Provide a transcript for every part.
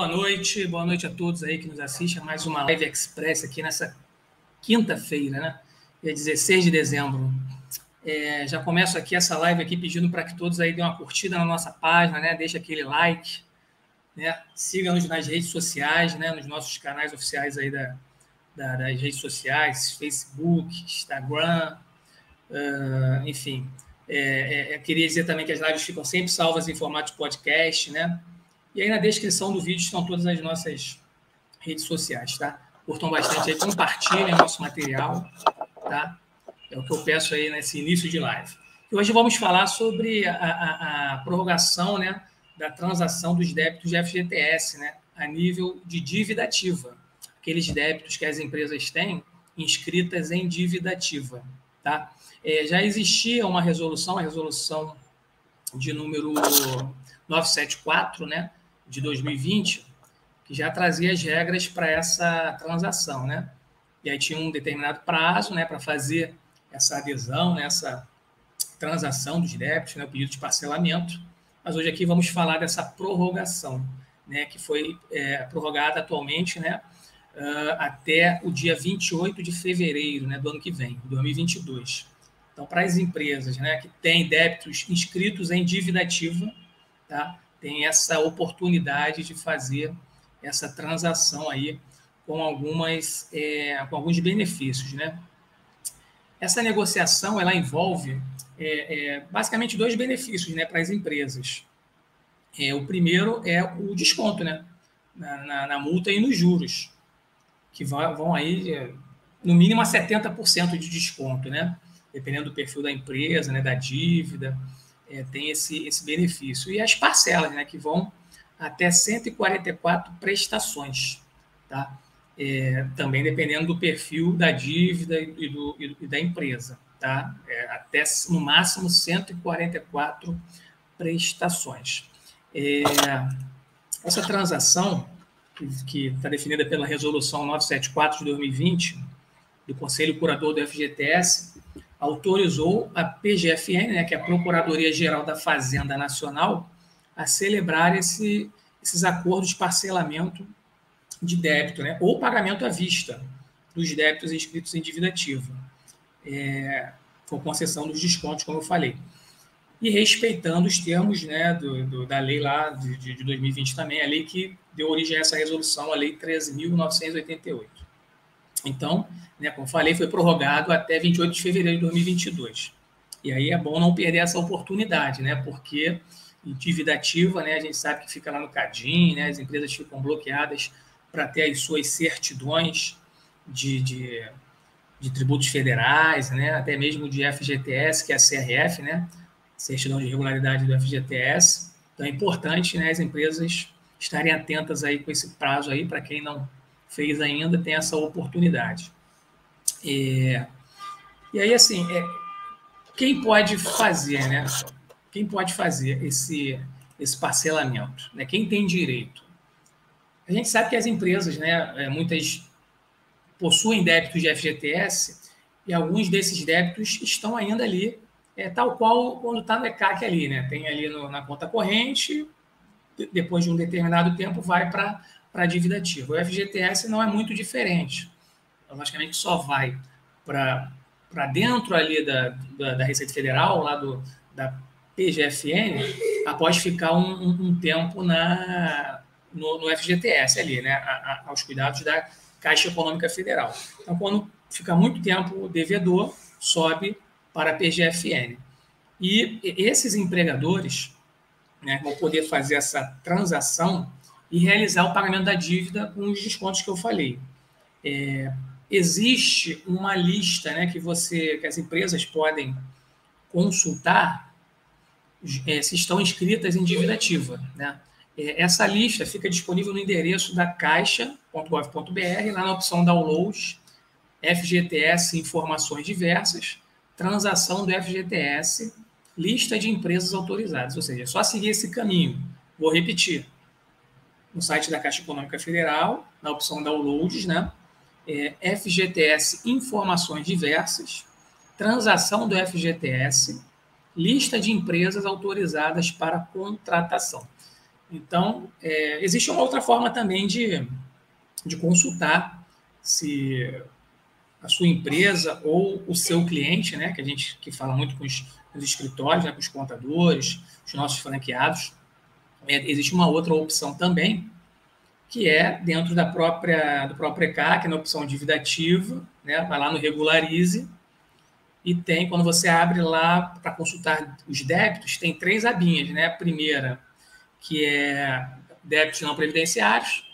boa noite, boa noite a todos aí que nos assistem. Mais uma live express aqui nessa quinta-feira, né? Dia 16 de dezembro. É, já começo aqui essa live aqui pedindo para que todos aí dêem uma curtida na nossa página, né? Deixa aquele like, né? Siga-nos nas redes sociais, né? Nos nossos canais oficiais aí da, da das redes sociais, Facebook, Instagram, uh, enfim. É, é, queria dizer também que as lives ficam sempre salvas em formato podcast, né? E aí na descrição do vídeo estão todas as nossas redes sociais, tá? Curtam bastante aí, compartilhem nosso material, tá? É o que eu peço aí nesse início de live. E hoje vamos falar sobre a, a, a prorrogação, né, da transação dos débitos de FGTS, né, a nível de dívida ativa. Aqueles débitos que as empresas têm inscritas em dívida ativa, tá? É, já existia uma resolução, a resolução de número 974, né, de 2020, que já trazia as regras para essa transação, né? E aí tinha um determinado prazo, né, para fazer essa adesão, né, essa transação dos débitos, né, o pedido de parcelamento. Mas hoje aqui vamos falar dessa prorrogação, né, que foi é, prorrogada atualmente, né, uh, até o dia 28 de fevereiro, né, do ano que vem, 2022. Então, para as empresas, né, que têm débitos inscritos em dívida ativa, tá, tem essa oportunidade de fazer essa transação aí com algumas é, com alguns benefícios, né? Essa negociação ela envolve é, é, basicamente dois benefícios, né, para as empresas. É, o primeiro é o desconto, né, na, na, na multa e nos juros, que vão, vão aí é, no mínimo a 70% de desconto, né, dependendo do perfil da empresa, né, da dívida é, tem esse, esse benefício. E as parcelas, né, que vão até 144 prestações, tá? É, também dependendo do perfil da dívida e, do, e da empresa, tá? É, até no máximo 144 prestações. É, essa transação, que está definida pela Resolução 974 de 2020, do Conselho Curador do FGTS, autorizou a PGFN, né, que é a Procuradoria Geral da Fazenda Nacional, a celebrar esse, esses acordos de parcelamento de débito, né, ou pagamento à vista dos débitos inscritos em dívida ativa, é, com concessão dos descontos, como eu falei. E respeitando os termos né, do, do da lei lá de, de 2020 também, a lei que deu origem a essa resolução, a Lei 13.988. Então, né, como falei, foi prorrogado até 28 de fevereiro de 2022. E aí é bom não perder essa oportunidade, né, porque em dívida ativa, né, a gente sabe que fica lá no CADIM, né, as empresas ficam bloqueadas para ter as suas certidões de, de, de, tributos federais, né, até mesmo de FGTS, que é a CRF, né, certidão de regularidade do FGTS. Então é importante né, as empresas estarem atentas aí com esse prazo aí, para quem não fez ainda, tem essa oportunidade. É, e aí, assim, é, quem pode fazer, né? Quem pode fazer esse, esse parcelamento? Né? Quem tem direito? A gente sabe que as empresas, né, é, muitas possuem débitos de FGTS e alguns desses débitos estão ainda ali, é, tal qual quando está no ECAC ali, né? Tem ali no, na conta corrente, depois de um determinado tempo vai para para a dívida ativa. O FGTS não é muito diferente. Logicamente, só vai para dentro ali da, da, da, Receita Federal, lá do, da PGFN, após ficar um, um, um tempo na, no, no, FGTS ali, né, a, a, aos cuidados da Caixa Econômica Federal. Então, quando fica muito tempo o devedor, sobe para a PGFN. E esses empregadores né, vão poder fazer essa transação e realizar o pagamento da dívida com os descontos que eu falei. É, existe uma lista né, que você, que as empresas podem consultar é, se estão inscritas em dívida ativa. Né? É, essa lista fica disponível no endereço da caixa.gov.br, lá na opção Downloads, FGTS Informações Diversas, Transação do FGTS, Lista de Empresas Autorizadas. Ou seja, é só seguir esse caminho. Vou repetir no site da Caixa Econômica Federal, na opção Downloads, né? É, FGTS Informações Diversas, transação do FGTS, lista de empresas autorizadas para contratação. Então, é, existe uma outra forma também de, de consultar se a sua empresa ou o seu cliente, né, que a gente que fala muito com os, com os escritórios, né, com os contadores, os nossos franqueados, existe uma outra opção também, que é dentro da própria do próprio ECAC, na opção dívida ativa, né, vai lá no regularize e tem quando você abre lá para consultar os débitos, tem três abinhas, né? A primeira que é débitos não previdenciários,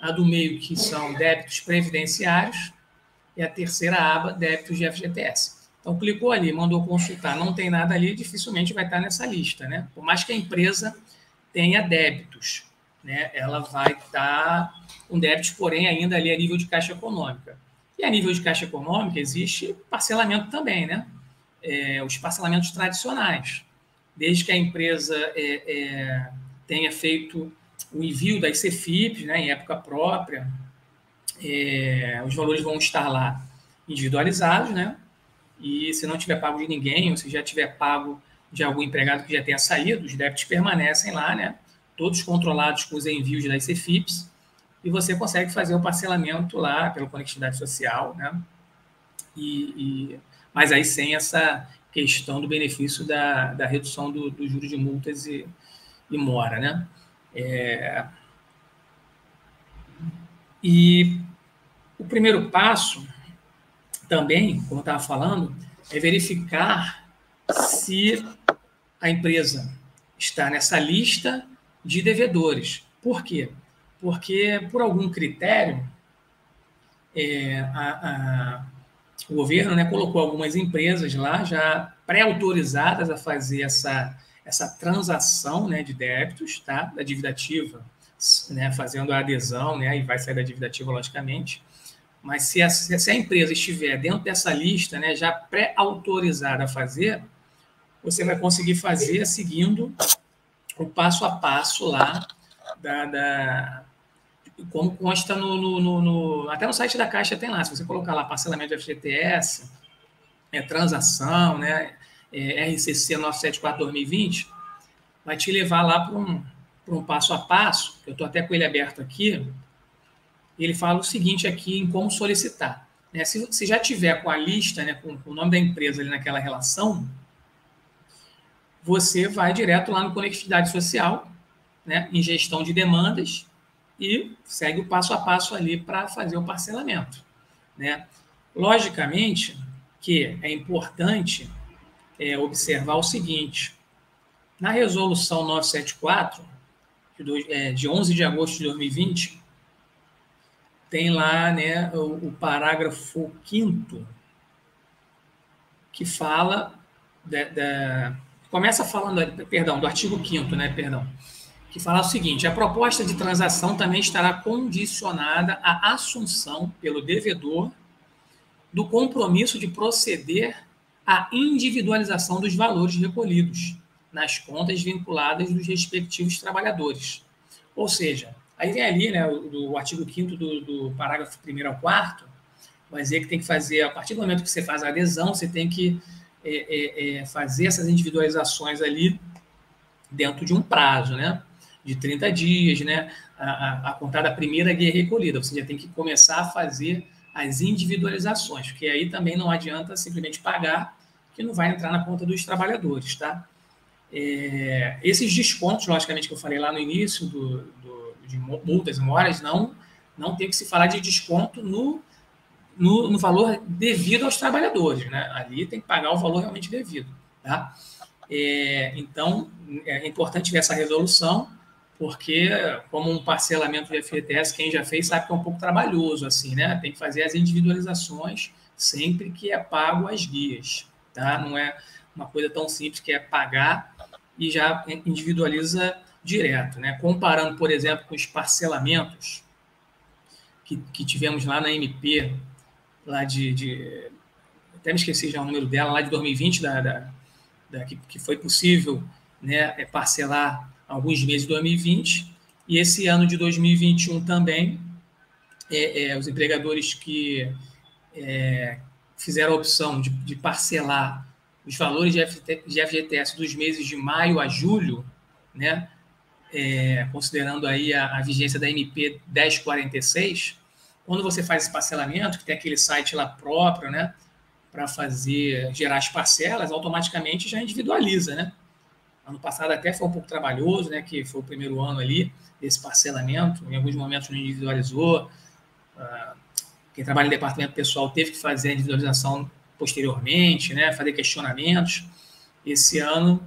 a do meio que são débitos previdenciários e a terceira aba débitos de FGTS. Então clicou ali, mandou consultar, não tem nada ali, dificilmente vai estar nessa lista, né? Por mais que a empresa tenha débitos, né? Ela vai estar com débitos, porém ainda ali a nível de caixa econômica. E a nível de caixa econômica existe parcelamento também, né? É, os parcelamentos tradicionais, desde que a empresa é, é, tenha feito o envio das CFIPs né, em época própria, é, os valores vão estar lá individualizados, né? E se não tiver pago de ninguém, ou se já tiver pago de algum empregado que já tenha saído, os débitos permanecem lá, né? Todos controlados com os envios das CFIPs, e você consegue fazer o parcelamento lá pela conectividade social, né? E, e, mas aí sem essa questão do benefício da, da redução do, do juros de multas e, e mora, né? É... E o primeiro passo também, como eu estava falando, é verificar se a empresa está nessa lista de devedores. Por quê? Porque, por algum critério, é, a, a, o governo né, colocou algumas empresas lá já pré-autorizadas a fazer essa essa transação né, de débitos, tá? da dívida ativa, né, fazendo a adesão, né, e vai sair da dívida ativa, logicamente. Mas se a, se a empresa estiver dentro dessa lista, né, já pré-autorizada a fazer, você vai conseguir fazer seguindo o passo a passo lá da, da como consta no, no, no, no, até no site da Caixa tem lá, se você colocar lá parcelamento de FGTS, é, transação, né, é, RCC 974-2020, vai te levar lá para um, um passo a passo, eu estou até com ele aberto aqui, ele fala o seguinte aqui em como solicitar. Né? Se, se já tiver com a lista, né, com, com o nome da empresa ali naquela relação, você vai direto lá no Conectividade Social, né, em gestão de demandas, e segue o passo a passo ali para fazer o parcelamento. Né? Logicamente que é importante é, observar o seguinte: na resolução 974, de, do, é, de 11 de agosto de 2020, tem lá né, o, o parágrafo 5 que fala da, da, começa falando, perdão, do artigo 5 né, perdão, que fala o seguinte: a proposta de transação também estará condicionada à assunção pelo devedor do compromisso de proceder a individualização dos valores recolhidos nas contas vinculadas dos respectivos trabalhadores. Ou seja, aí vem ali, né, do artigo 5 do, do parágrafo 1 ao 4 vai dizer que tem que fazer, a partir do momento que você faz a adesão, você tem que é, é, é, fazer essas individualizações ali dentro de um prazo, né? De 30 dias, né? A, a, a contar da primeira guia recolhida. Você já tem que começar a fazer as individualizações, porque aí também não adianta simplesmente pagar, que não vai entrar na conta dos trabalhadores, tá? É, esses descontos, logicamente, que eu falei lá no início do, do, de multas e moras, não, não tem que se falar de desconto no, no, no, valor devido aos trabalhadores, né? Ali tem que pagar o valor realmente devido, tá? É, então, é importante ver essa resolução, porque como um parcelamento de FGTS, quem já fez sabe que é um pouco trabalhoso, assim, né? Tem que fazer as individualizações sempre que é pago as guias, tá? Não é uma coisa tão simples que é pagar e já individualiza direto, né? Comparando, por exemplo, com os parcelamentos que, que tivemos lá na MP, lá de, de, até me esqueci já o número dela, lá de 2020, da, da, da que, que foi possível né, é parcelar alguns meses de 2020, e esse ano de 2021 também, é, é, os empregadores que é, fizeram a opção de, de, parcelar os valores de, FGTS dos meses de maio a julho, né, é, considerando aí a, a, vigência da MP 1046, quando você faz esse parcelamento, que tem aquele site lá próprio, né, para fazer, gerar as parcelas, automaticamente já individualiza, né? Ano passado até foi um pouco trabalhoso, né, que foi o primeiro ano ali desse parcelamento, em alguns momentos não individualizou, ah, quem trabalha em departamento pessoal teve que fazer a individualização posteriormente, né, fazer questionamentos. Esse ano,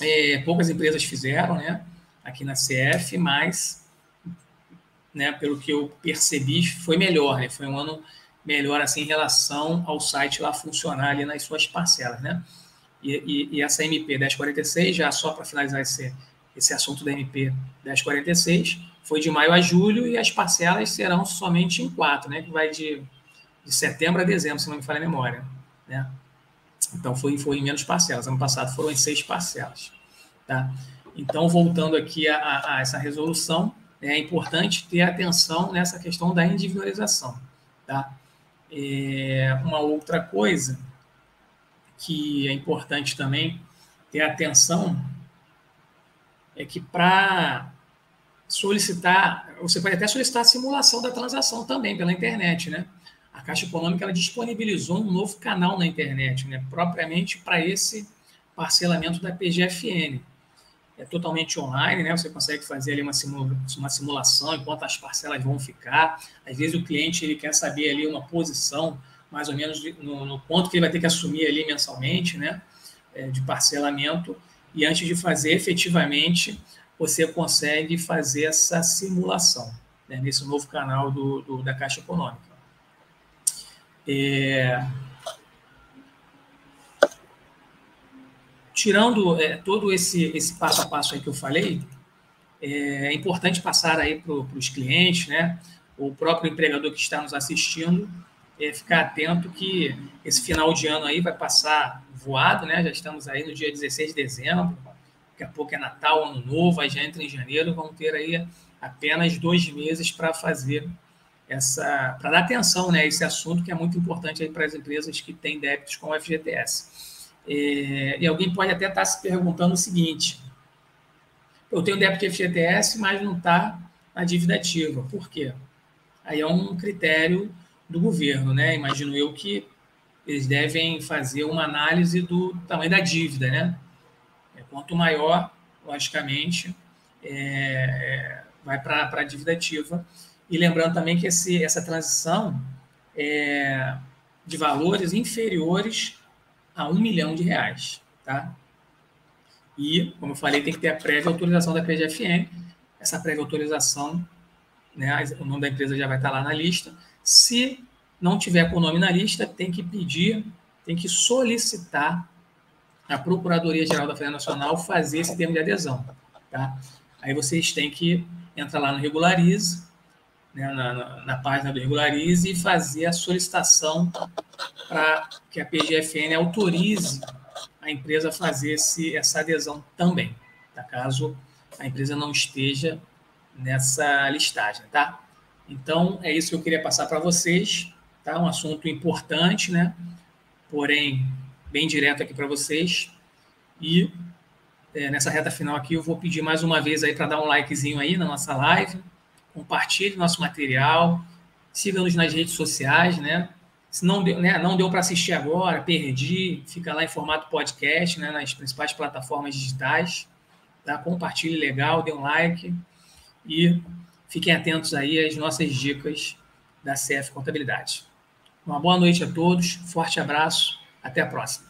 é, poucas empresas fizeram, né, aqui na CF, mas, né, pelo que eu percebi, foi melhor, né, foi um ano melhor assim em relação ao site lá funcionar ali nas suas parcelas, né. E, e, e essa MP 1046, já só para finalizar esse, esse assunto da MP 1046, foi de maio a julho e as parcelas serão somente em quatro, né, que vai de, de setembro a dezembro, se não me falha a memória, né. Então, foi, foi em menos parcelas. Ano passado foram em seis parcelas. Tá? Então, voltando aqui a, a, a essa resolução, é importante ter atenção nessa questão da individualização. Tá? É, uma outra coisa que é importante também ter atenção é que para solicitar, você pode até solicitar a simulação da transação também pela internet, né? a Caixa Econômica ela disponibilizou um novo canal na internet, né, propriamente para esse parcelamento da PGFN. É totalmente online, né? Você consegue fazer ali uma, simula uma simulação enquanto as parcelas vão ficar. Às vezes o cliente ele quer saber ali uma posição, mais ou menos no, no ponto que ele vai ter que assumir ali mensalmente, né? É, de parcelamento. E antes de fazer efetivamente, você consegue fazer essa simulação né? nesse novo canal do, do da Caixa Econômica. É... Tirando é, todo esse, esse passo a passo aí que eu falei, é, é importante passar aí para os clientes, né? O próprio empregador que está nos assistindo, é, ficar atento que esse final de ano aí vai passar voado, né? Já estamos aí no dia 16 de dezembro, daqui a pouco é Natal, Ano Novo, aí já entra em janeiro, vão ter aí apenas dois meses para fazer essa para dar atenção né, esse assunto que é muito importante para as empresas que têm débitos com o FGTS. É, e alguém pode até estar se perguntando o seguinte: eu tenho débito FGTS, mas não está na dívida ativa. Por quê? Aí é um critério do governo, né? Imagino eu que eles devem fazer uma análise do tamanho da dívida, né? É, quanto maior, logicamente, é, é vai para a dívida ativa. E lembrando também que esse, essa transição é de valores inferiores a um milhão de reais, tá? E, como eu falei, tem que ter a prévia autorização da PGFN. Essa prévia autorização, né, o nome da empresa já vai estar lá na lista. Se não tiver com o nome na lista, tem que pedir, tem que solicitar a Procuradoria-Geral da Federação Nacional fazer esse termo de adesão, tá? Aí vocês têm que entrar lá no Regularize, né, na, na, página do Regularize e fazer a solicitação para que a PGFN autorize a empresa a fazer esse, essa adesão também, tá? caso a empresa não esteja nessa listagem, tá? Então, é isso que eu queria passar para vocês, tá? Um assunto importante, né? Porém, bem direto aqui para vocês. E é, nessa reta final aqui, eu vou pedir mais uma vez aí para dar um likezinho aí na nossa live, compartilhe nosso material, siga-nos nas redes sociais, né? Se não deu, né, não deu para assistir agora, perdi, fica lá em formato podcast, né, nas principais plataformas digitais. Tá? Compartilhe legal, dê um like e fiquem atentos aí às nossas dicas da CF Contabilidade. Uma boa noite a todos, forte abraço, até a próxima.